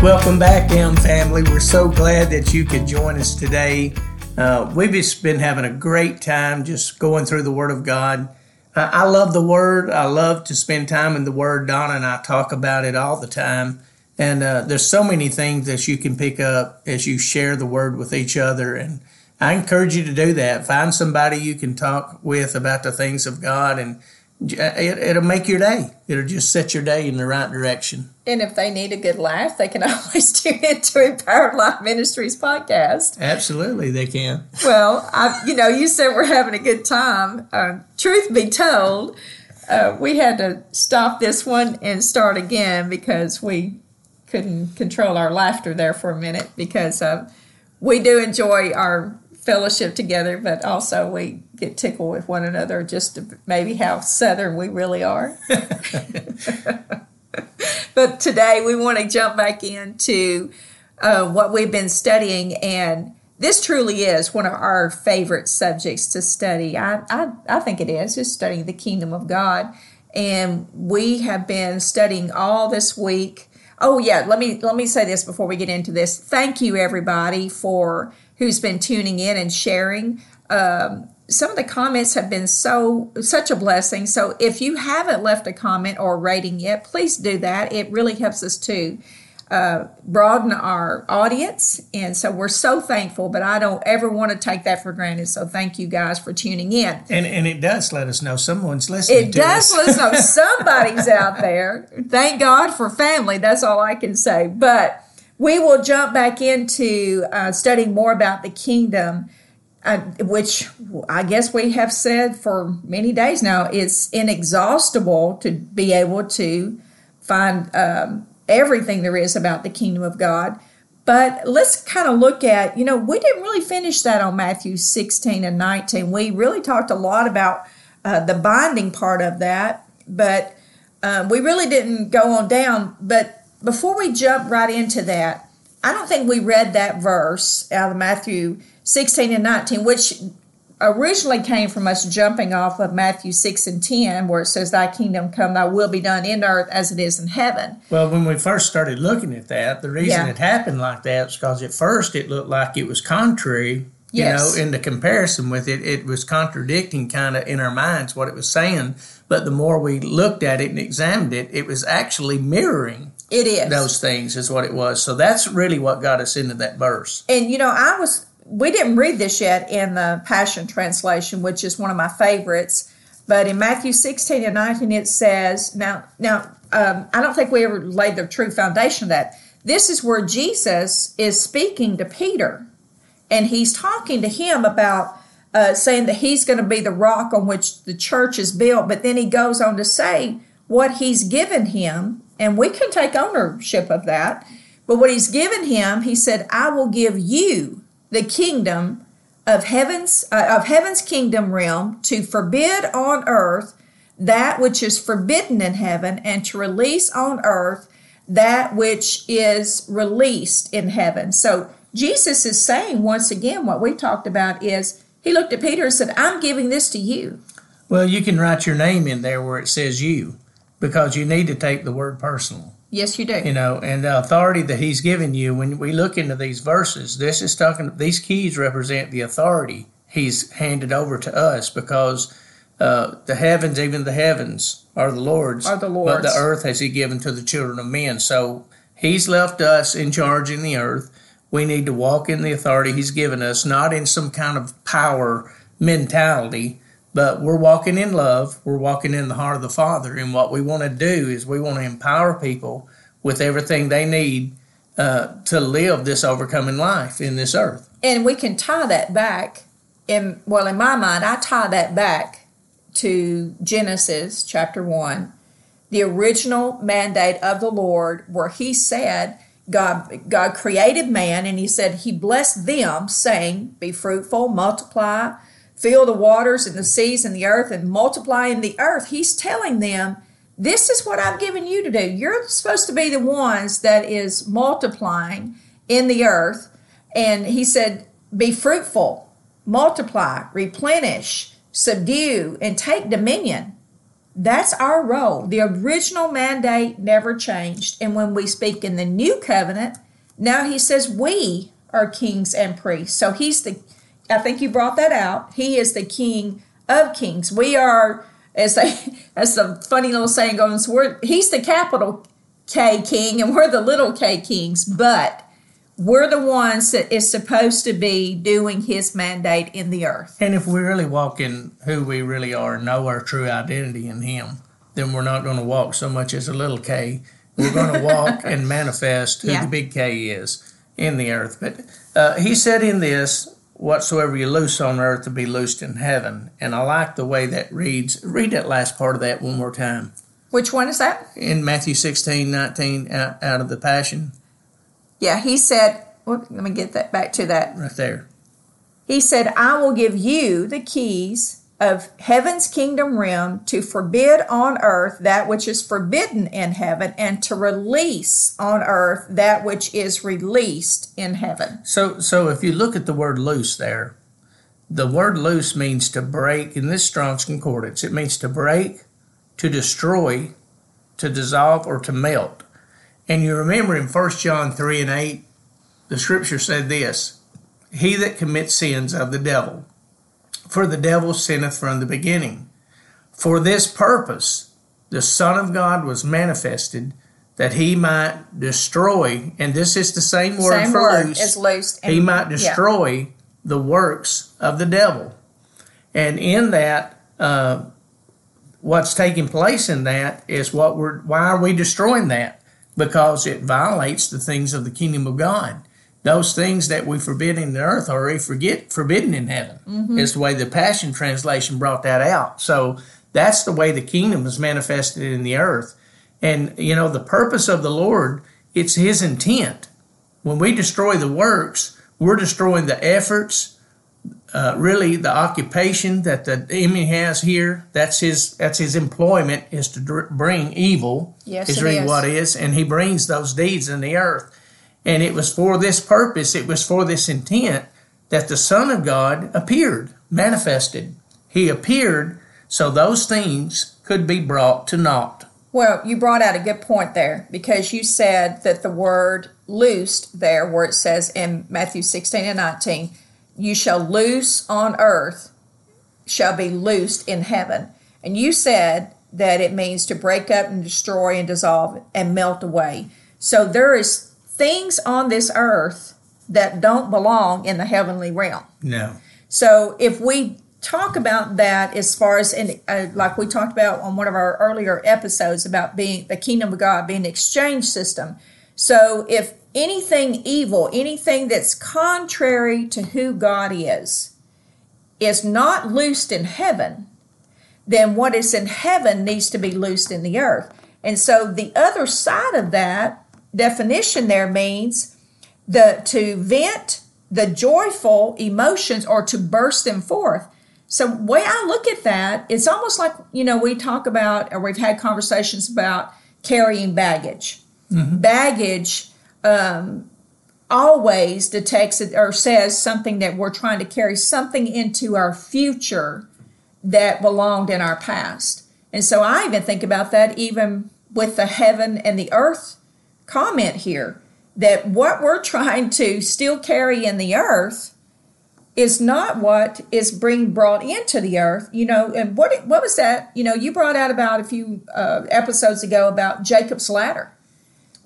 Welcome back, ELM family. We're so glad that you could join us today. Uh, we've just been having a great time just going through the Word of God. Uh, I love the Word. I love to spend time in the Word. Donna and I talk about it all the time. And uh, there's so many things that you can pick up as you share the Word with each other. And I encourage you to do that. Find somebody you can talk with about the things of God and it, will make your day. It'll just set your day in the right direction. And if they need a good laugh, they can always tune into Empowered Life Ministries podcast. Absolutely, they can. Well, I, you know, you said we're having a good time. Uh, truth be told, uh, we had to stop this one and start again because we couldn't control our laughter there for a minute because uh, we do enjoy our fellowship together, but also we get tickled with one another just to maybe how southern we really are. but today we want to jump back into uh, what we've been studying, and this truly is one of our favorite subjects to study. I, I, I think it is, just studying the kingdom of God. And we have been studying all this week. Oh yeah, let me let me say this before we get into this. Thank you everybody for who's been tuning in and sharing. Um, some of the comments have been so such a blessing. So if you haven't left a comment or rating yet, please do that. It really helps us to uh, broaden our audience, and so we're so thankful. But I don't ever want to take that for granted. So thank you guys for tuning in. And and it does let us know someone's listening. It does let us know somebody's out there. Thank God for family. That's all I can say. But we will jump back into uh, studying more about the kingdom, uh, which I guess we have said for many days now. It's inexhaustible to be able to find um, everything there is about the kingdom of God. But let's kind of look at, you know, we didn't really finish that on Matthew 16 and 19. We really talked a lot about uh, the binding part of that, but um, we really didn't go on down. But before we jump right into that, I don't think we read that verse out of Matthew 16 and 19, which originally came from us jumping off of Matthew 6 and 10, where it says, Thy kingdom come, thy will be done in earth as it is in heaven. Well, when we first started looking at that, the reason yeah. it happened like that is because at first it looked like it was contrary. Yes. You know, in the comparison with it, it was contradicting kind of in our minds what it was saying. But the more we looked at it and examined it, it was actually mirroring it is. Those things is what it was. So that's really what got us into that verse. And you know, I was we didn't read this yet in the Passion Translation, which is one of my favorites. But in Matthew 16 and 19, it says, now, now um, I don't think we ever laid the true foundation of that. This is where Jesus is speaking to Peter, and he's talking to him about uh, saying that he's going to be the rock on which the church is built. But then he goes on to say what he's given him and we can take ownership of that. But what he's given him, he said, I will give you the kingdom of heaven's uh, of heaven's kingdom realm to forbid on earth that which is forbidden in heaven and to release on earth that which is released in heaven. So Jesus is saying once again what we talked about is he looked at Peter and said, I'm giving this to you. Well, you can write your name in there where it says you because you need to take the word personal. Yes, you do. You know, and the authority that he's given you, when we look into these verses, this is talking, these keys represent the authority he's handed over to us because uh, the heavens, even the heavens, are the Lord's. Are the Lord's. But the earth has he given to the children of men. So he's left us in charge in the earth. We need to walk in the authority he's given us, not in some kind of power mentality, but we're walking in love. We're walking in the heart of the Father. And what we want to do is we want to empower people with everything they need uh, to live this overcoming life in this earth. And we can tie that back. In well, in my mind, I tie that back to Genesis chapter one, the original mandate of the Lord, where He said. God, God created man and he said he blessed them saying be fruitful multiply fill the waters and the seas and the earth and multiply in the earth. He's telling them, this is what I've given you to do. You're supposed to be the ones that is multiplying in the earth. And he said, be fruitful, multiply, replenish, subdue, and take dominion. That's our role. The original mandate never changed. And when we speak in the new covenant, now he says we are kings and priests. So he's the, I think you brought that out. He is the king of kings. We are, as they, as the funny little saying goes, we're, he's the capital K king and we're the little K kings, but we're the ones that is supposed to be doing his mandate in the earth. And if we really walk in who we really are and know our true identity in him, then we're not going to walk so much as a little K. We're going to walk and manifest who Yeah. the big K is in the earth. But uh, he said in this, whatsoever you loose on earth to be loosed in heaven. And I like the way that reads. Read that last part of that one more time. Which one is that? In Matthew 16, 19, out, out of the Passion, Yeah, he said, well, let me get that back to that. right there. He said, I will give you the keys of heaven's kingdom realm to forbid on earth that which is forbidden in heaven and to release on earth that which is released in heaven. So, so if you look at the word loose there, the word loose means to break. In this Strong's Concordance, it means to break, to destroy, to dissolve, or to melt. And you remember in 1 John 3 and 8, the scripture said this He that commits sins of the devil, for the devil sinneth from the beginning. For this purpose the Son of God was manifested, that he might destroy, and this is the same word Same for word loose he might yeah. destroy the works of the devil. And in that, uh, what's taking place in that is what we're, why are we destroying that? Because it violates the things of the kingdom of God. Those things that we forbid in the earth are already forget, forbidden in heaven, Mm-hmm. is the way the Passion Translation brought that out. So that's the way the kingdom is manifested in the earth. And, you know, the purpose of the Lord, it's His intent. When we destroy the works, we're destroying the efforts, uh, really the occupation that the enemy has here. That's his. That's his employment is to dr- bring evil. Yes, is it really is. what is, and he brings those deeds in the earth. And it was for this purpose. It was for this intent that the Son of God appeared, manifested. He appeared so those things could be brought to naught. Well, you brought out a good point there because you said that the word loosed there, where it says in Matthew 16 and 19, you shall loose on earth, shall be loosed in heaven. And you said that it means to break up and destroy and dissolve and melt away. So there is things on this earth that don't belong in the heavenly realm. No. So if we talk about that as far as in, uh, like we talked about on one of our earlier episodes about being the kingdom of God being an exchange system. So if anything evil, anything that's contrary to who God is, is not loosed in heaven, then what is in heaven needs to be loosed in the earth. And so the other side of that definition there means the to vent the joyful emotions or to burst them forth. So way I look at that, it's almost like you know we talk about or we've had conversations about carrying baggage. Baggage um, always detects it or says something that we're trying to carry something into our future that belonged in our past. And so I even think about that even with the heaven and the earth comment here that what we're trying to still carry in the earth is not what is being brought into the earth you know and what what was that you know you brought out about a few uh, episodes ago about jacob's ladder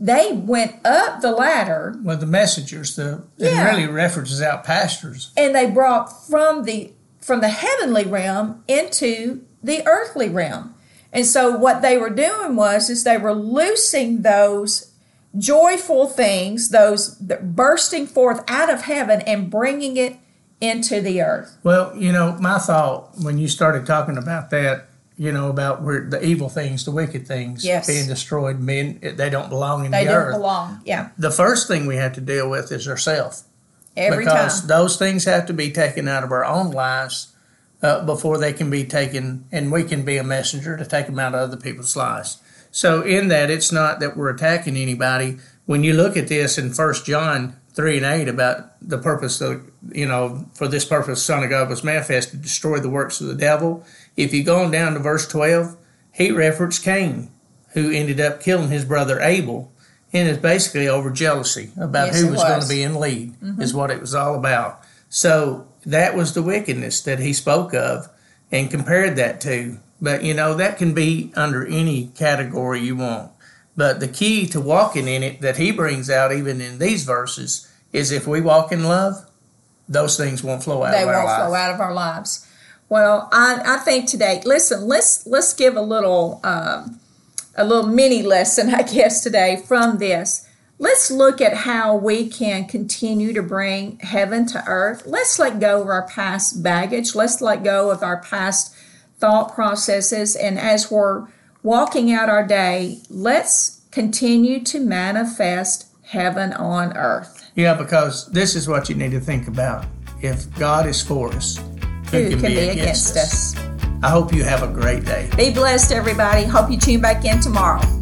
they went up the ladder Well, the messengers, the Yeah. it really references out pastors. and they brought from the from the heavenly realm into the earthly realm and so what they were doing was is they were loosing those joyful things those that bursting forth out of heaven and bringing it into the earth Well, you know, my thought when you started talking about that, you know, about where the evil things, the wicked things Yes. being destroyed, men they don't belong in they the don't earth. belong yeah The first thing we have to deal with is ourselves. every because time those things have to be taken out of our own lives uh, before they can be taken, and we can be a messenger to take them out of other people's lives. So, in that, it's not that we're attacking anybody. When you look at this in First John three and eight about the purpose of you know for this purpose, the Son of God was manifest to destroy the works of the devil. If you go on down to verse twelve, he referenced Cain, who ended up killing his brother Abel, and it's basically over jealousy about Yes, who it was, going to be in lead, mm-hmm. is what it was all about. So that was the wickedness that he spoke of and compared that to. But you know, that can be under any category you want. But the key to walking in it that he brings out, even in these verses, is if we walk in love, those things won't flow out they of our won't life. flow out of our lives. Well, I, I think today, listen, let's let's give a little um, a little mini lesson, I guess, today from this. Let's look at how we can continue to bring heaven to earth. Let's let go of our past baggage. Let's let go of our past thought processes. And as we're walking out our day, let's continue to manifest heaven on earth. Yeah, because this is what you need to think about. If God is for us, who, Who can be against us? I hope you have a great day. Be blessed, everybody. Hope you tune back in tomorrow.